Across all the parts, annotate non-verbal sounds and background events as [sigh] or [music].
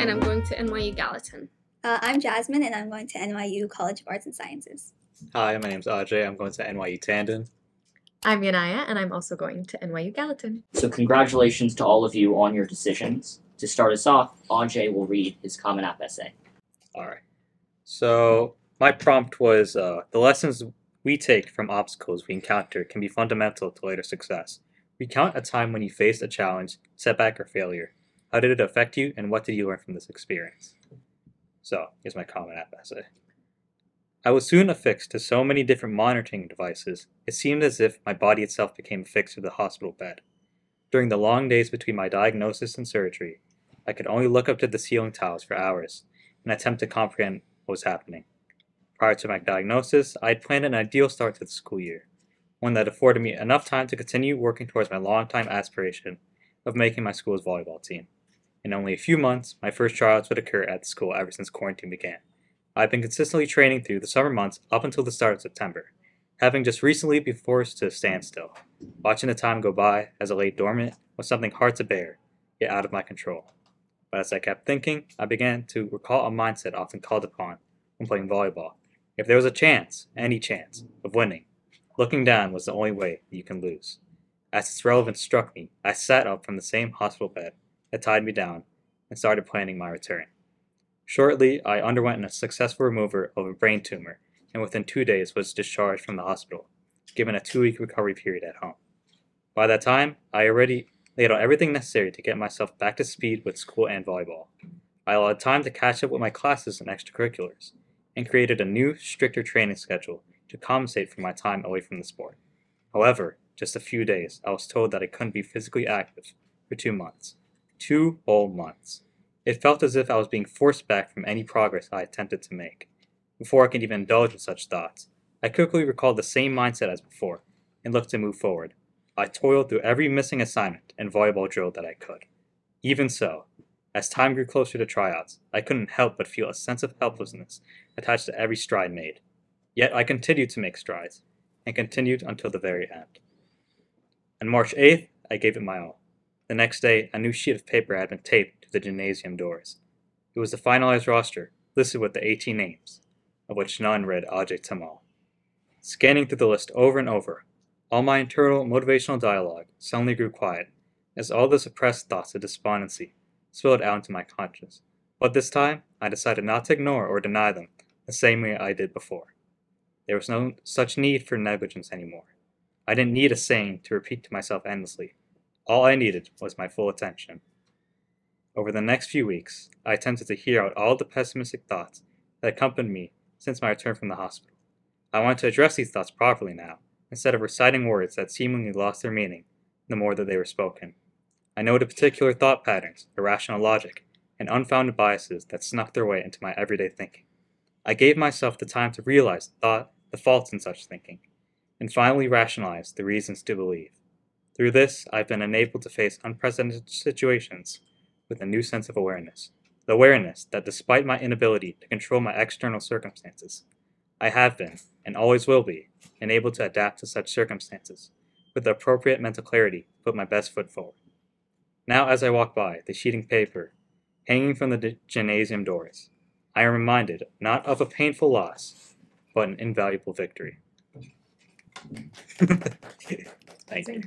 and I'm going to NYU Gallatin. Uh, I'm Jasmine, and I'm going to NYU College of Arts and Sciences. Hi, my name's Ajay. I'm going to NYU Tandon. I'm Yanaya, and I'm also going to NYU Gallatin. So congratulations to all of you on your decisions. To start us off, Ajay will read his Common App essay. All right. So my prompt was uh, the lessons we take from obstacles we encounter can be fundamental to later success. Recount a time when you faced a challenge, setback, or failure. How did it affect you, and what did you learn from this experience? So here's my Common App essay. I was soon affixed to so many different monitoring devices, it seemed as if my body itself became affixed to the hospital bed. During the long days between my diagnosis and surgery, I could only look up to the ceiling tiles for hours and attempt to comprehend what was happening. Prior to my diagnosis, I had planned an ideal start to the school year, one that afforded me enough time to continue working towards my long-time aspiration of making my school's volleyball team. In only a few months, my first tryouts would occur at the school ever since quarantine began. I've been consistently training through the summer months up until the start of September, having just recently been forced to a standstill. Watching the time go by as it lay dormant was something hard to bear, yet out of my control. But as I kept thinking, I began to recall a mindset often called upon when playing volleyball. If there was a chance, any chance, of winning, looking down was the only way you can lose. As its relevance struck me, I sat up from the same hospital bed that tied me down and started planning my return. Shortly, I underwent a successful removal of a brain tumor and within two days was discharged from the hospital, given a two week recovery period at home. By that time, I already laid out everything necessary to get myself back to speed with school and volleyball. I allowed time to catch up with my classes and extracurriculars, and created a new, stricter training schedule to compensate for my time away from the sport. However, just a few days, I was told that I couldn't be physically active for two months. Two whole months. It felt as if I was being forced back from any progress I attempted to make. Before I could even indulge in such thoughts, I quickly recalled the same mindset as before and looked to move forward. I toiled through every missing assignment and volleyball drill that I could. Even so, as time grew closer to tryouts, I couldn't help but feel a sense of helplessness attached to every stride made. Yet I continued to make strides, and continued until the very end. On March 8th, I gave it my all. The next day, a new sheet of paper had been taped to the gymnasium doors. It was the finalized roster, listed with the 18 names, of which none read Ajay Tamal. Scanning through the list over and over, all my internal motivational dialogue suddenly grew quiet, as all the suppressed thoughts of despondency spilled out into my conscience. But this time, I decided not to ignore or deny them the same way I did before. There was no such need for negligence anymore. I didn't need a saying to repeat to myself endlessly. All I needed was my full attention. Over the next few weeks, I attempted to hear out all the pessimistic thoughts that accompanied me since my return from the hospital. I wanted to address these thoughts properly now, instead of reciting words that seemingly lost their meaning the more that they were spoken. I noted particular thought patterns, irrational logic, and unfounded biases that snuck their way into my everyday thinking. I gave myself the time to realize the thought, the faults in such thinking, and finally rationalize the reasons to believe. Through this, I've been enabled to face unprecedented situations with a new sense of awareness. The awareness that despite my inability to control my external circumstances, I have been, and always will be, enabled to adapt to such circumstances with the appropriate mental clarity to put my best foot forward. Now, as I walk by the sheeting paper hanging from the gymnasium doors, I am reminded not of a painful loss, but an invaluable victory. [laughs] Thank you.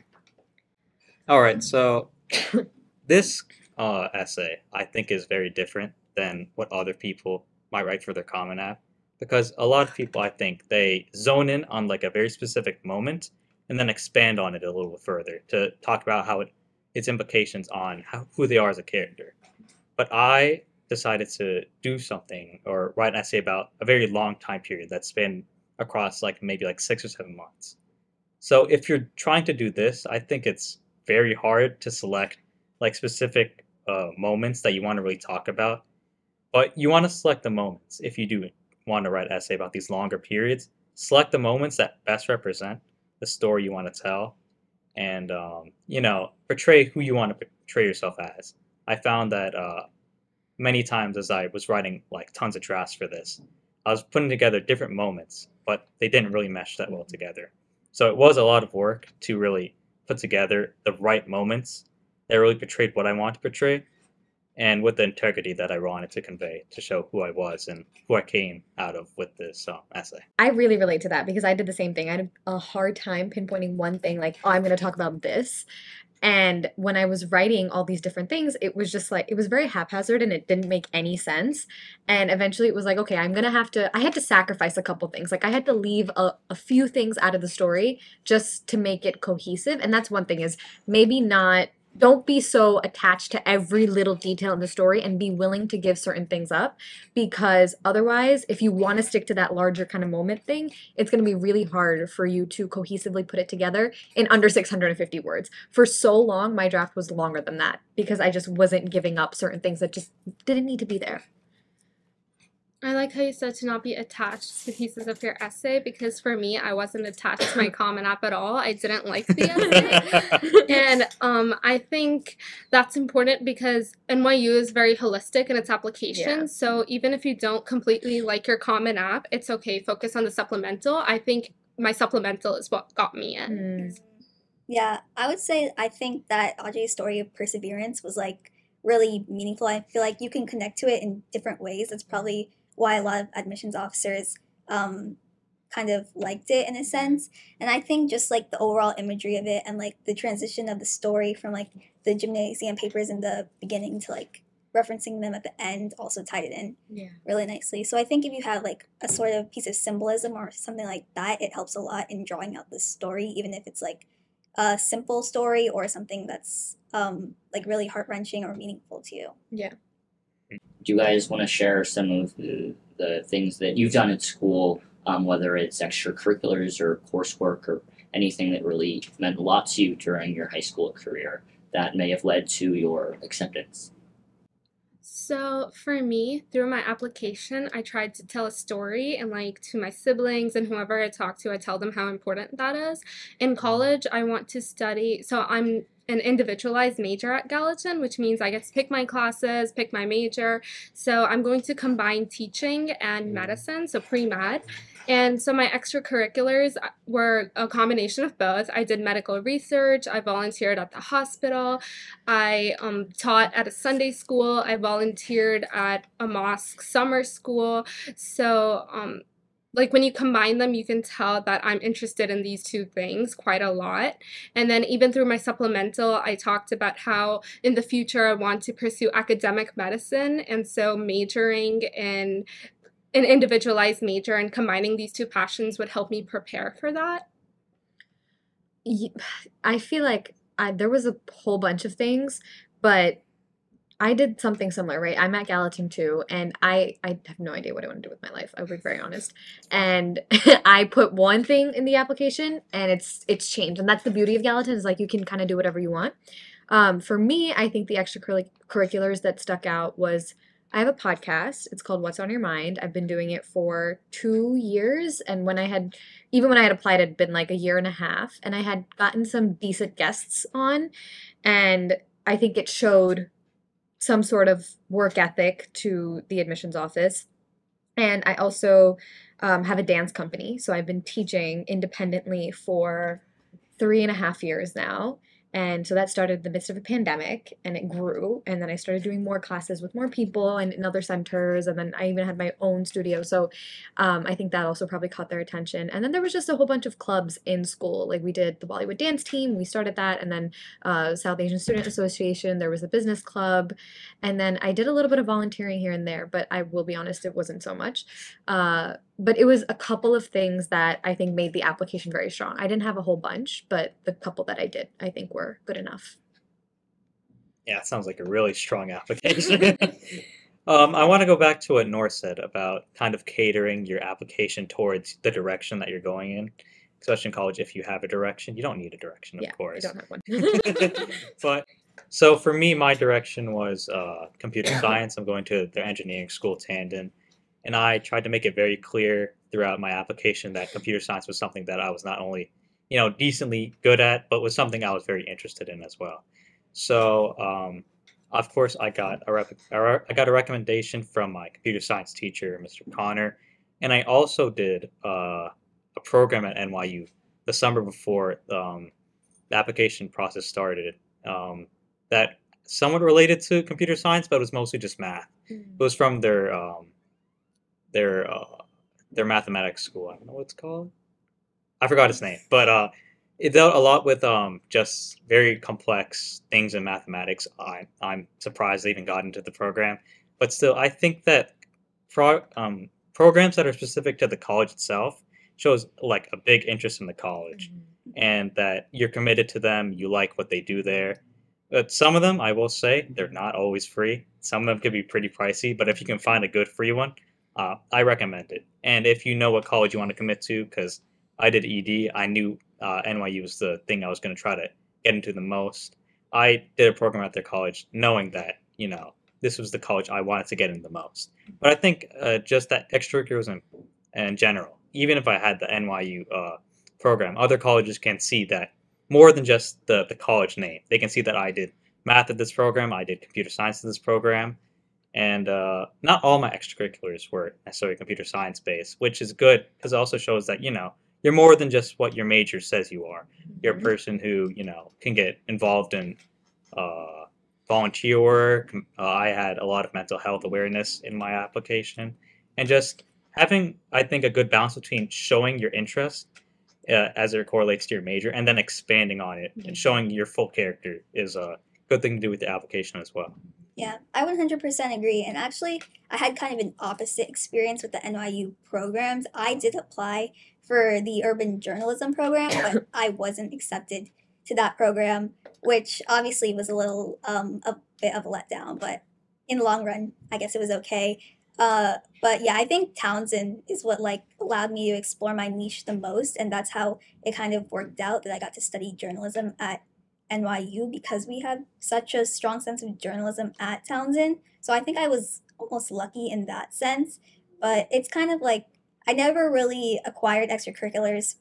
All right, so [coughs] this uh, essay I think is very different than what other people might write for their Common App because a lot of people I think they zone in on like a very specific moment and then expand on it a little further to talk about how it its implications on how, who they are as a character. But I decided to do something or write an essay about a very long time period that spanned across like maybe like six or seven months. So if you're trying to do this, I think it's very hard to select like specific uh, moments that you want to really talk about. But you want to select the moments if you do want to write an essay about these longer periods. Select the moments that best represent the story you want to tell, and um, you know portray who you want to portray yourself as. I found that uh, many times as I was writing like tons of drafts for this, I was putting together different moments, but they didn't really mesh that well together. So it was a lot of work to really put together the right moments that really portrayed what I want to portray. and with the integrity that I wanted to convey to show who I was and who I came out of with this um, essay. I really relate to that because I did the same thing. I had a hard time pinpointing one thing, like, oh, I'm going to talk about this. And when I was writing all these different things, it was just like, it was very haphazard and it didn't make any sense. And eventually it was like, okay, I'm going to have to, I had to sacrifice a couple things. Like, I had to leave a, a few things out of the story just to make it cohesive. And that's one thing is maybe not don't be so attached to every little detail in the story and be willing to give certain things up because otherwise if you want to stick to that larger kind of moment thing it's going to be really hard for you to cohesively put it together in under 650 words. For so long my draft was longer than that because i just wasn't giving up certain things that just didn't need to be there I like how you said to not be attached to pieces of your essay because for me, I wasn't attached to my [coughs] Common App at all. I didn't like the [laughs] essay. and um, I think that's important because NYU is very holistic in its application. Yeah. So even if you don't completely like your Common App, it's okay. Focus on the supplemental. I think my supplemental is what got me in. Mm. Yeah, I would say I think that Ajay's story of perseverance was like really meaningful. I feel like you can connect to it in different ways. It's probably why a lot of admissions officers um, kind of liked it in a sense. And I think just like the overall imagery of it and like the transition of the story from like the gymnasium papers in the beginning to like referencing them at the end also tied it in yeah really nicely. So I think if you have like a sort of piece of symbolism or something like that, it helps a lot in drawing out the story, even if it's like a simple story or something that's um, like really heart wrenching or meaningful to you. Do you guys want to share some of the, the things that you've done at school, um, whether it's extracurriculars or coursework or anything that really meant a lot to you during your high school career that may have led to your acceptance? So for me, through my application, I tried to tell a story and like to my siblings and whoever I talk to, I tell them how important that is. In college, I want to study, so I'm an individualized major at Gallatin, which means I get to pick my classes, pick my major. So I'm going to combine teaching and medicine, so pre-med. And so my extracurriculars were a combination of both. I did medical research, I volunteered at the hospital, I um, taught at a Sunday school, I volunteered at a mosque summer school. So, um, like when you combine them, you can tell that I'm interested in these two things quite a lot. And then, even through my supplemental, I talked about how in the future I want to pursue academic medicine. And so, majoring in an individualized major and combining these two passions would help me prepare for that. I feel like I, there was a whole bunch of things, but I did something similar, right? I'm at Gallatin too, and I I have no idea what I want to do with my life. I'll be very honest. And [laughs] I put one thing in the application, and it's it's changed, and that's the beauty of Gallatin is like you can kind of do whatever you want. Um, for me, I think the extracurriculars that stuck out was I have a podcast. It's called What's on Your Mind. I've been doing it for two years, and when I had even when I had applied, it had been like a year and a half, and I had gotten some decent guests on, and I think it showed some sort of work ethic to the admissions office. And I also um, have a dance company. So I've been teaching independently for three and a half years now. And so that started in the midst of a pandemic and it grew. And then I started doing more classes with more people and in other centers. And then I even had my own studio. So um, I think that also probably caught their attention. And then there was just a whole bunch of clubs in school. Like we did the Bollywood dance team, we started that. And then uh, South Asian Student Association, there was a business club. And then I did a little bit of volunteering here and there, but I will be honest, it wasn't so much. Uh, but it was a couple of things that I think made the application very strong. I didn't have a whole bunch, but the couple that I did, I think were good enough. Yeah, it sounds like a really strong application. [laughs] um, I want to go back to what Nor said about kind of catering your application towards the direction that you're going in. Especially in college, if you have a direction, you don't need a direction, of yeah, course. I don't have one. [laughs] [laughs] but so for me, my direction was uh, computer science. I'm going to the engineering school, Tandon, and I tried to make it very clear throughout my application that computer science was something that I was not only, you know, decently good at, but was something I was very interested in as well. So, um, of course, I got a rep- I got a recommendation from my computer science teacher, Mr. Connor, and I also did uh, a program at NYU the summer before um, the application process started. Um, that somewhat related to computer science, but it was mostly just math. It was from their um, their uh, their mathematics school. I don't know what it's called. I forgot its name, but uh, it dealt a lot with um, just very complex things in mathematics. I I'm surprised they even got into the program, but still, I think that pro, um, programs that are specific to the college itself shows like a big interest in the college and that you're committed to them, you like what they do there. But some of them, I will say, they're not always free. Some of them could be pretty pricey, but if you can find a good free one, uh, I recommend it. And if you know what college you want to commit to, because I did ED, I knew uh, NYU was the thing I was going to try to get into the most. I did a program at their college knowing that, you know, this was the college I wanted to get in the most. But I think uh, just that extracurriculars in, in general, even if I had the NYU uh, program, other colleges can see that more than just the, the college name. They can see that I did math at this program, I did computer science at this program, and uh, not all my extracurriculars were necessarily computer science based, which is good because it also shows that, you know, you're more than just what your major says you are. You're a person who, you know, can get involved in uh, volunteer work. Uh, I had a lot of mental health awareness in my application, and just having, I think, a good balance between showing your interest uh, as it correlates to your major and then expanding on it and showing your full character is a good thing to do with the application as well. Yeah, I 100% agree. And actually, I had kind of an opposite experience with the NYU programs. I did apply for the urban journalism program, but [coughs] I wasn't accepted to that program, which obviously was a little um, a bit of a letdown. But in the long run, I guess it was okay. Uh, but yeah, I think Townsend is what like allowed me to explore my niche the most, and that's how it kind of worked out that I got to study journalism at NYU because we had such a strong sense of journalism at Townsend. So I think I was almost lucky in that sense. But it's kind of like I never really acquired extracurriculars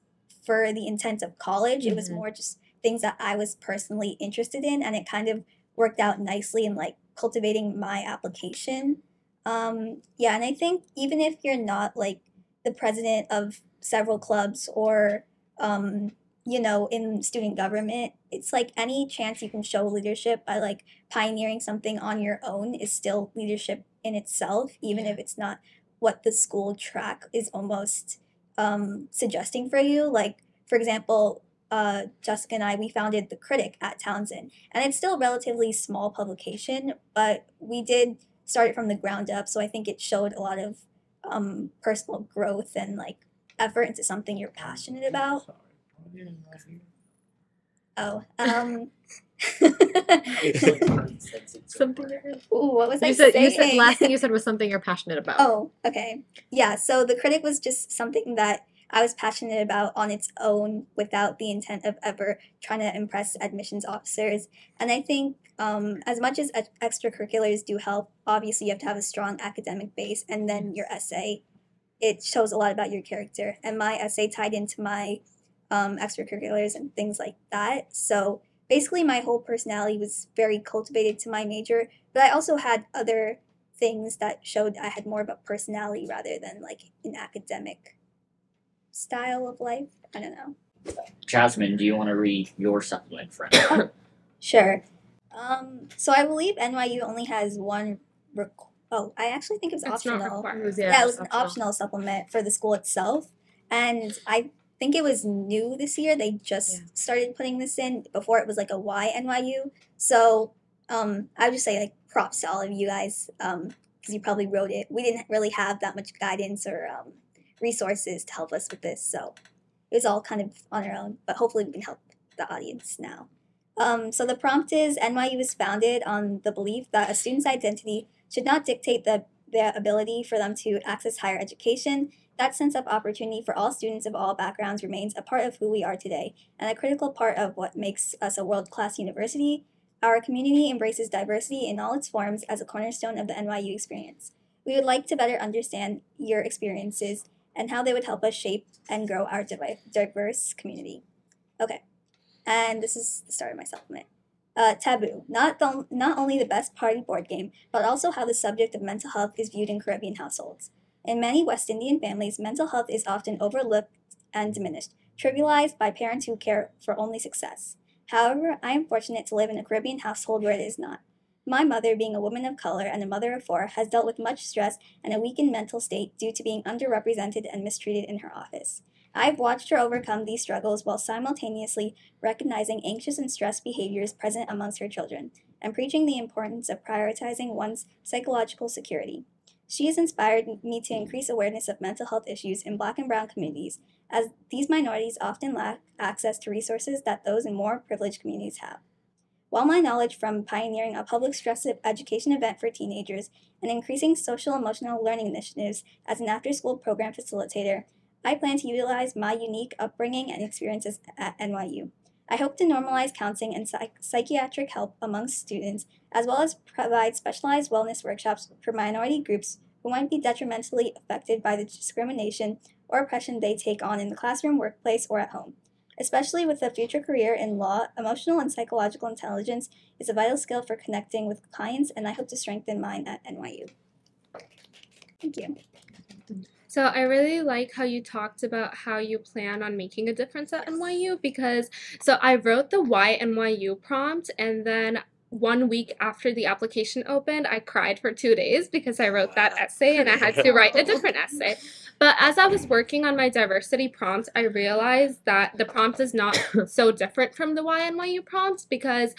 for the intent of college. It was Mhm. more just things that I was personally interested in, and it kind of worked out nicely in like cultivating my application. Um, yeah, and I think even if you're not like the president of several clubs or um, you know, in student government, it's like any chance you can show leadership by like pioneering something on your own is still leadership in itself, even if it's not what the school track is almost um, suggesting for you. Like, for example, uh, Jessica and I, we founded The Critic at Townsend, and it's still a relatively small publication, but we did start it from the ground up. So I think it showed a lot of um, personal growth and like effort into something you're passionate about. Oh, um, [laughs] Something you're- Ooh, what was I you said saying? you said last thing you [laughs] said was something you're passionate about. Oh, okay. Yeah, so the critic was just something that I was passionate about on its own without the intent of ever trying to impress admissions officers. And I think um, as much as ex- extracurriculars do help, obviously you have to have a strong academic base and then your essay. It shows a lot about your character. And my essay tied into my um, extracurriculars and things like that. So basically, my whole personality was very cultivated to my major, but I also had other things that showed I had more of a personality rather than like an academic style of life. I don't know. Jasmine, do you want to read your supplement, friend? [coughs] Sure. Um, so I believe NYU only has one. Requ- oh, I actually think it was It's optional. required. It was, Yeah, yeah, it was an optional supplement for the school itself, and I think it was new this year. They just Yeah. started putting this in. Before it was like a Y NYU. So um, I would just say like props to all of you guys because you probably wrote it. We didn't really have that much guidance or um, resources to help us with this, so it was all kind of on our own. But hopefully, we can help the audience now. Um, so the prompt is NYU is founded on the belief that a student's identity should not dictate the, their ability for them to access higher education. That sense of opportunity for all students of all backgrounds remains a part of who we are today and a critical part of what makes us a world class university. Our community embraces diversity in all its forms as a cornerstone of the NYU experience. We would like to better understand your experiences and how they would help us shape and grow our diverse community. Okay, and this is the start of my supplement. Uh, taboo. Not, the, not only the best party board game, but also how the subject of mental health is viewed in Caribbean households. In many West Indian families, mental health is often overlooked and diminished, trivialized by parents who care for only success. However, I am fortunate to live in a Caribbean household where it is not. My mother, being a woman of color and a mother of four, has dealt with much stress and a weakened mental state due to being underrepresented and mistreated in her office. I've watched her overcome these struggles while simultaneously recognizing anxious and stressed behaviors present amongst her children and preaching the importance of prioritizing one's psychological security. She has inspired me to increase awareness of mental health issues in Black and Brown communities, as these minorities often lack access to resources that those in more privileged communities have. While my knowledge from pioneering a public stress education event for teenagers and increasing social emotional learning initiatives as an after school program facilitator, I plan to utilize my unique upbringing and experiences at NYU. I hope to normalize counseling and psych- psychiatric help amongst students, as well as provide specialized wellness workshops for minority groups who might be detrimentally affected by the discrimination or oppression they take on in the classroom, workplace, or at home. Especially with a future career in law, emotional and psychological intelligence is a vital skill for connecting with clients, and I hope to strengthen mine at NYU. Thank you. So I really like how you talked about how you plan on making a difference at NYU because so I wrote the why NYU prompt and then one week after the application opened, I cried for two days because I wrote that essay and I had to write a [laughs] different essay. But as I was working on my diversity prompt, I realized that the prompt is not [coughs] so different from the why NYU prompt because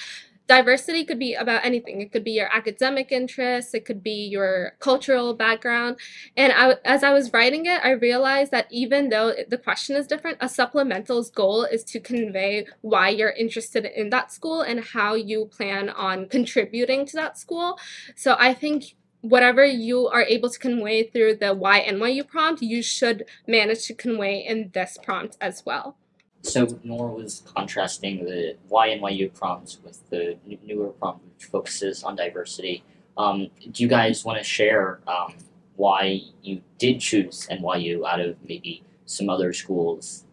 diversity could be about anything. It could be your academic interests, it could be your cultural background. And I, as I was writing it, I realized that even though the question is different, a supplemental's goal is to convey why you're interested in that school and how you plan on contributing to that school. So I think whatever you are able to convey through the why NYU prompt, you should manage to convey in this prompt as well. So Nora was contrasting the why NYU prompt with the newer prompt, which focuses on diversity. Um, do you guys want to share um, why you did choose NYU out of maybe some other schools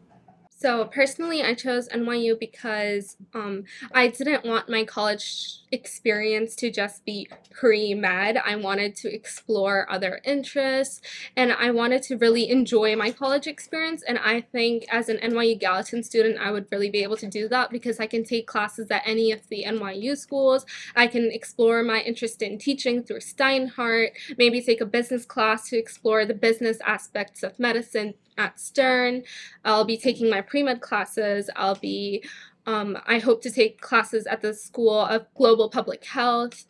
so personally, I chose NYU because um, I didn't want my college experience to just be pre med. I wanted to explore other interests and I wanted to really enjoy my college experience. And I think as an NYU Gallatin student, I would really be able to do that because I can take classes at any of the NYU schools. I can explore my interest in teaching through Steinhardt, maybe take a business class to explore the business aspects of medicine at Stern. I'll be taking my pre med classes. I'll be, um, I hope to take classes at the School of Global Public Health.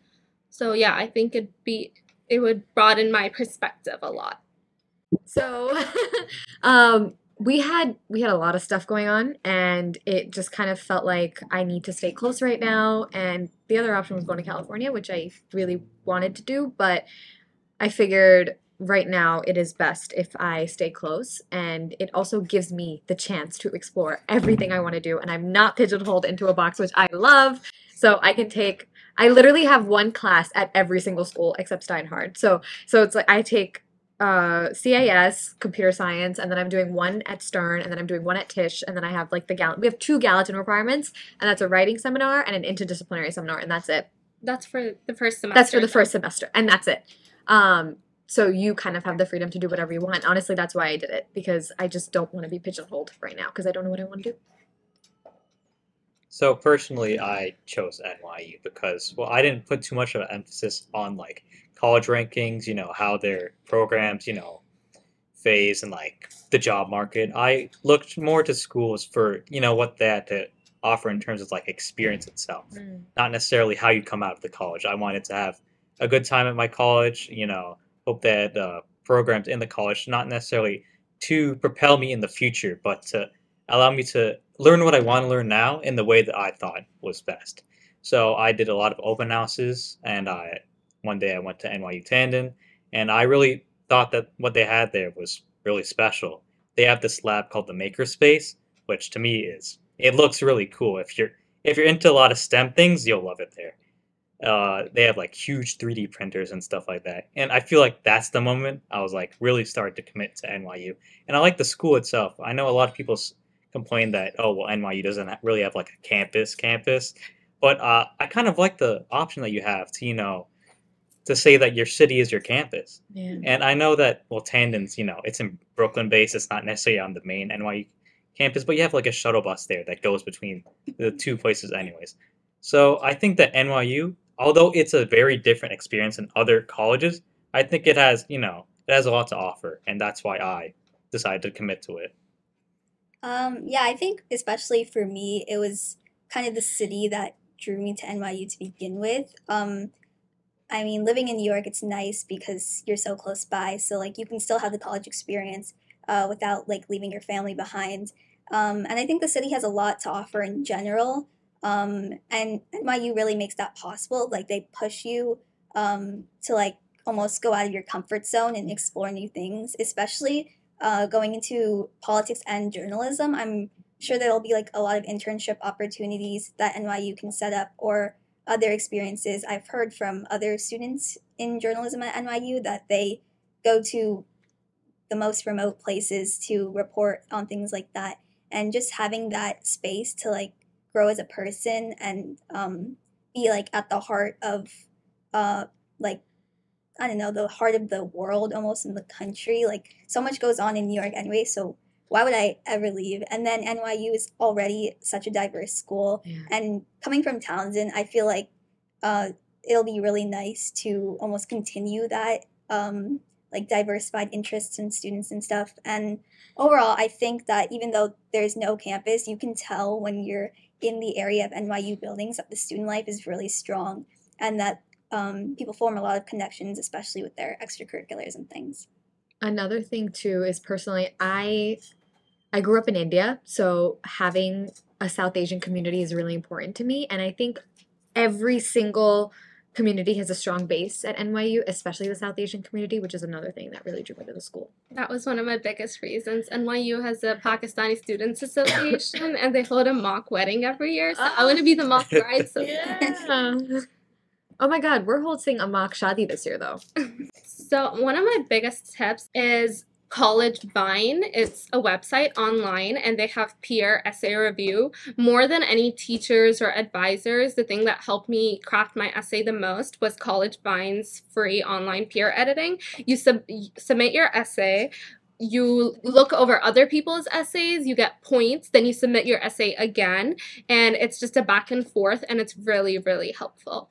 So yeah, I think it'd be it would broaden my perspective a lot. So, [laughs] um, we had we had a lot of stuff going on, and it just kind of felt like I need to stay close right now. And the other option was going to California, which I really wanted to do, but I figured right now it is best if I stay close and it also gives me the chance to explore everything I want to do and I'm not pigeonholed into a box which I love so I can take I literally have one class at every single school except Steinhardt so so it's like I take uh, CAS, computer science, and then I'm doing one at Stern, and then I'm doing one at Tisch, and then I have like the Gallatin. We have two Gallatin requirements, and that's a writing seminar and an interdisciplinary seminar, and that's it. That's for the first semester. That's for the first semester, and that's it. Um, so you kind of have the freedom to do whatever you want. Honestly, that's why I did it because I just don't want to be pigeonholed right now because I don't know what I want to do. So personally, I chose NYU because well, I didn't put too much of an emphasis on like college rankings, you know, how their programs, you know, phase and like the job market. I looked more to schools for you know what they had to offer in terms of like experience itself, mm. not necessarily how you come out of the college. I wanted to have a good time at my college, you know, hope that uh, programs in the college not necessarily to propel me in the future, but to allow me to learn what I want to learn now in the way that I thought was best. So I did a lot of open houses, and I one day I went to NYU Tandon, and I really thought that what they had there was really special. They have this lab called the Makerspace, which to me is it looks really cool. If you're if you're into a lot of STEM things, you'll love it there. Uh, they have like huge 3D printers and stuff like that. And I feel like that's the moment I was like really started to commit to NYU. And I like the school itself. I know a lot of people complain that oh well NYU doesn't really have like a campus campus, but uh, I kind of like the option that you have to you know to say that your city is your campus. Yeah. And I know that well Tandon's you know it's in Brooklyn base. It's not necessarily on the main NYU campus, but you have like a shuttle bus there that goes between the two places anyways. So I think that NYU although it's a very different experience than other colleges, I think it has, you know, it has a lot to offer, and that's why I decided to commit to it. Um, yeah, I think especially for me, it was kind of the city that drew me to NYU to begin with. Um, I mean, living in New York, it's nice because you're so close by. So like you can still have the college experience uh, without like leaving your family behind. Um, and I think the city has a lot to offer in general. Um, and NYU really makes that possible. Like they push you um, to like almost go out of your comfort zone and explore new things, especially uh, going into politics and journalism. I'm sure there'll be like a lot of internship opportunities that NYU can set up or other experiences. I've heard from other students in journalism at NYU that they go to the most remote places to report on things like that. And just having that space to like grow as a person and um, be like at the heart of uh, like I don't know the heart of the world almost in the country. Like so much goes on in New York anyway, so why would I ever leave? And then NYU is already such a diverse school, Yeah. and coming from Townsend, I feel like uh, it'll be really nice to almost continue that um, like diversified interests in students and stuff. And overall, I think that even though there's no campus, you can tell when you're in the area of NYU buildings that the student life is really strong and that um, people form a lot of connections, especially with their extracurriculars and things. Another thing too is personally, I I grew up in India, so having a South Asian community is really important to me, and I think every single community has a strong base at NYU, especially the South Asian community, which is another thing that really drew me to the school. That was one of my biggest reasons. NYU has a Pakistani Students Association, and they hold a mock wedding every year. So I want to be the mock oh. bride. So yeah. Oh my God, we're hosting a mock shadi this year though. So, one of my biggest tips is College Vine. It's a website online and they have peer essay review. More than any teachers or advisors, the thing that helped me craft my essay the most was CollegeVine's free online peer editing. You sub- submit your essay, you look over other people's essays, you get points, then you submit your essay again, and it's just a back and forth, and it's really, really helpful.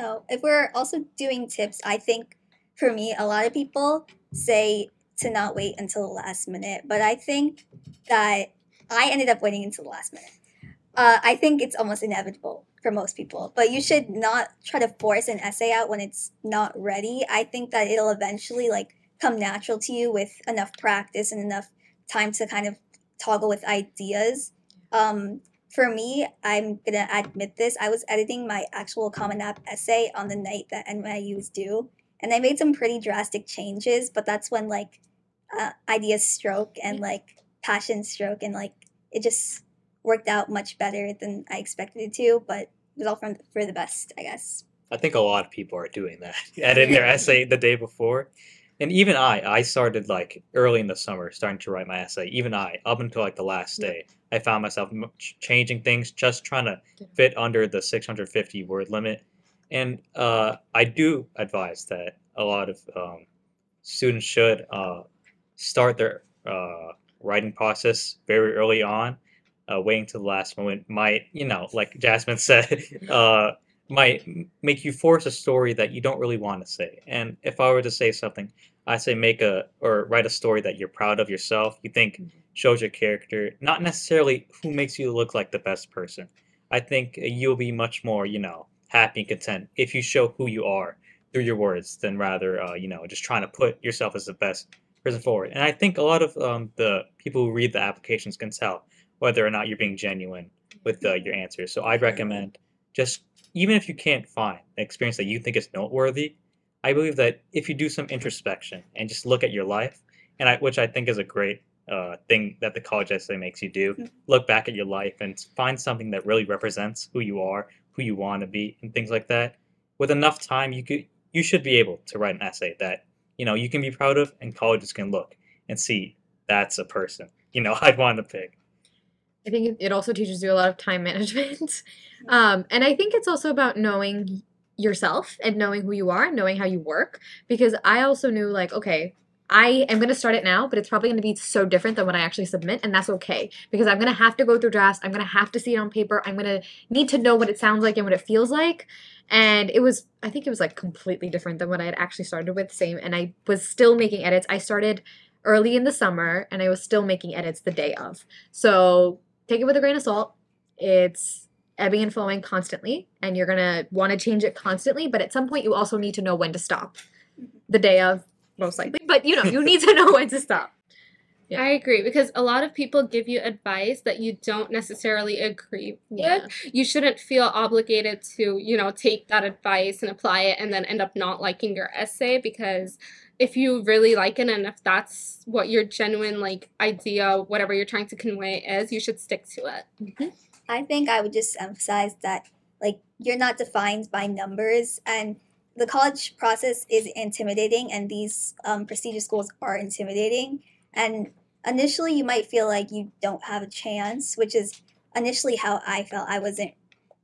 So, if we're also doing tips, I think for me, a lot of people say to not wait until the last minute, but I think that I ended up waiting until the last minute. Uh, I think it's almost inevitable for most people, but you should not try to force an essay out when it's not ready. I think that it'll eventually like come natural to you with enough practice and enough time to kind of toggle with ideas. Um, for me, I'm gonna admit this. I was editing my actual Common App essay on the night that NYU was due, and I made some pretty drastic changes. But that's when like uh, ideas stroke and like passion stroke, and like it just worked out much better than I expected it to. But it was all from for the best, I guess. I think a lot of people are doing that, [laughs] editing their essay the day before. And even I, I started like early in the summer, starting to write my essay. Even I, up until like the last day, I found myself changing things, just trying to fit under the 650 word limit. And uh, I do advise that a lot of um, students should uh, start their uh, writing process very early on. Uh, waiting to the last moment might, you know, like Jasmine [laughs] said, uh, might make you force a story that you don't really want to say. And if I were to say something, I say make a or write a story that you're proud of yourself. You think shows your character, not necessarily who makes you look like the best person. I think you'll be much more, you know, happy and content if you show who you are through your words than rather, uh, you know, just trying to put yourself as the best person forward. And I think a lot of um, the people who read the applications can tell whether or not you're being genuine with uh, your answers. So I'd recommend just even if you can't find an experience that you think is noteworthy, I believe that if you do some introspection and just look at your life, and I, which I think is a great uh, thing that the college essay makes you do, Mhm. look back at your life and find something that really represents who you are, who you want to be, and things like that. With enough time, you could you should be able to write an essay that you know you can be proud of, and colleges can look and see that's a person. You know, [laughs] I'd want to pick. I think it- also teaches you a lot of time [laughs] management. Um, and I think it's also about knowing yourself and knowing who you are and knowing how you work. Because I also knew, like, okay, I am going to start it now, but it's probably going to be so different than what I actually submit, and that's okay because I'm going to have to go through drafts. I'm going to have to see it on paper. I'm going to need to know what it sounds like and what it feels like. And it was, I think it was like completely different than what I had actually started with. Same, and I was still making edits. I started early in the summer, and I was still making edits the day of. So take it with a grain of salt. It's ebbing and flowing constantly, and you're gonna want to change it constantly. But at some point, you also need to know when to stop. Mm-hmm. The day of, most likely, but you know, you need to know when to stop. [laughs] Yeah. I agree because a lot of people give you advice that you don't necessarily agree with. Yeah. You shouldn't feel obligated to, you know, take that advice and apply it and then end up not liking your essay because if you really like it and if that's what your genuine like idea, whatever you're trying to convey is, you should stick to it. Mm-hmm. I think I would just emphasize that like you're not defined by numbers and the college process is intimidating and these um, prestigious schools are intimidating. And initially you might feel like you don't have a chance which is initially how i felt. I wasn't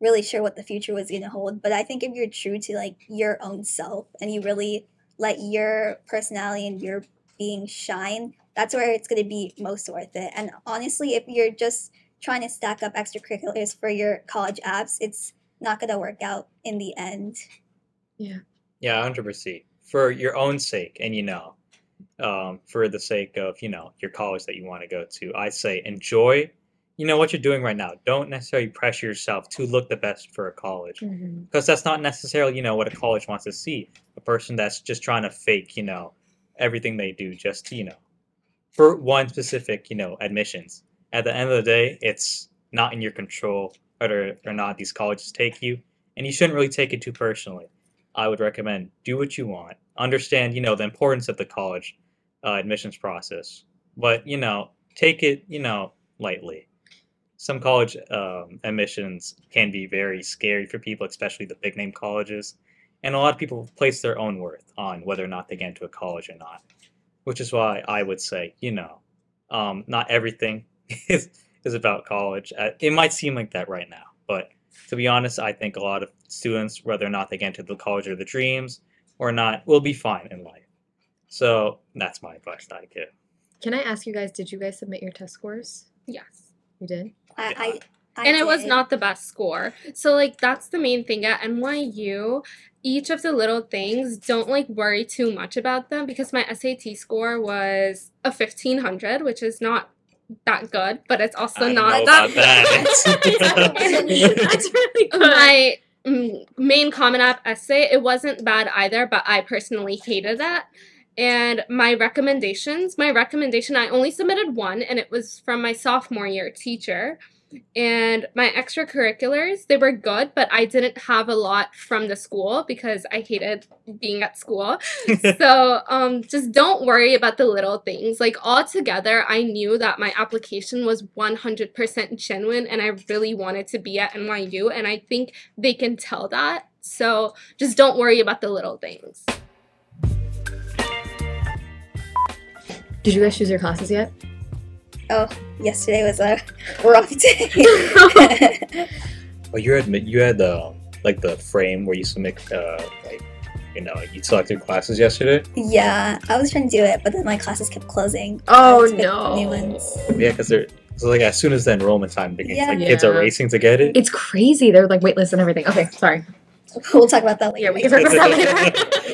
really sure what the future was going to hold but i think if you're true to like your own self and you really let your personality and your being shine that's where it's going to be most worth it. And honestly if you're just trying to stack up extracurriculars for your college apps it's not going to work out in the end Yeah, Yeah, hundred percent. For your own sake, and you know, um, for the sake of you know your college that you want to go to, I say enjoy. You know what you're doing right now. Don't necessarily pressure yourself to look the best for a college, because that's not necessarily you know what a college wants to see. A person that's just trying to fake you know everything they do just to you know for one specific you know admissions. At the end of the day, it's not in your control whether or not these colleges take you, and you shouldn't really take it too personally. I would recommend do what you want. Understand, you know, the importance of the college uh, admissions process, but you know, take it, you know, lightly. Some college um, admissions can be very scary for people, especially the big name colleges, and a lot of people place their own worth on whether or not they get into a college or not. Which is why I would say, you know, um, not everything [laughs] is is about college. Uh, it might seem like that right now, but to be honest, I think a lot of students, whether or not they get into the college of their dreams or not, will be fine in life. So that's my advice that I give. Can I ask you guys? Did you guys submit your test scores? Yes. You did. i, I, I and it was not the best score. So like that's the main thing at NYU. Each of the little things, don't like worry too much about them because my SAT score was a fifteen hundred, which is not that good, but it's also I don't not know that about that. That's [laughs] really [laughs] good. my mm, main common app essay it wasn't bad either but i personally hated that and my recommendations my recommendation i only submitted one and it was from my sophomore year teacher and my extracurriculars they were good but i didn't have a lot from the school because i hated being at school. [laughs] So um just don't worry about the little things. Like altogether i knew that my application was 100% genuine and i really wanted to be at nyu and i think they can tell that. So just don't worry about the little things. Did you guys choose your classes yet? Oh yesterday was a [laughs] rough day Well, you had you had the like the frame where you submit uh, like you know you selected classes yesterday. yeah i was trying to do it but then my classes kept closing Oh, I had to pick no. new ones Yeah, because they're so like as soon as the enrollment time begins, Yeah. like kids are racing to get it. It's crazy. They're like waitlist and everything. Okay, sorry. [laughs] we'll talk about that later Yeah, we can talk about that later. [laughs]